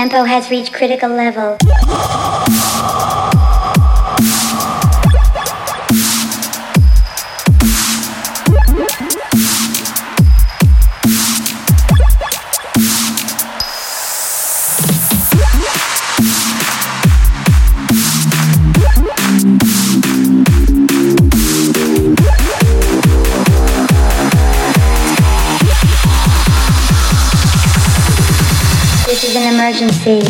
Tempo has reached critical level. This is an emergency.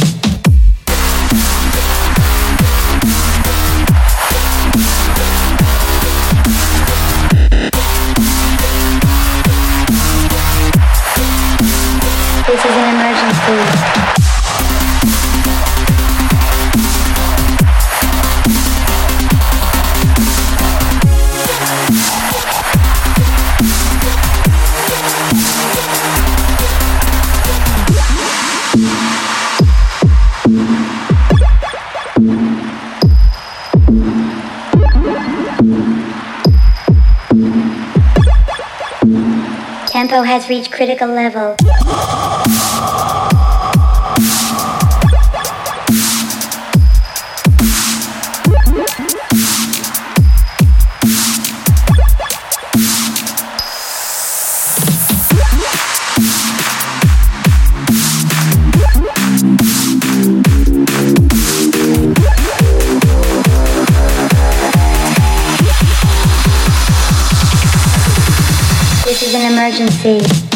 This is an emergency. Tempo has reached critical level. Is an emergency.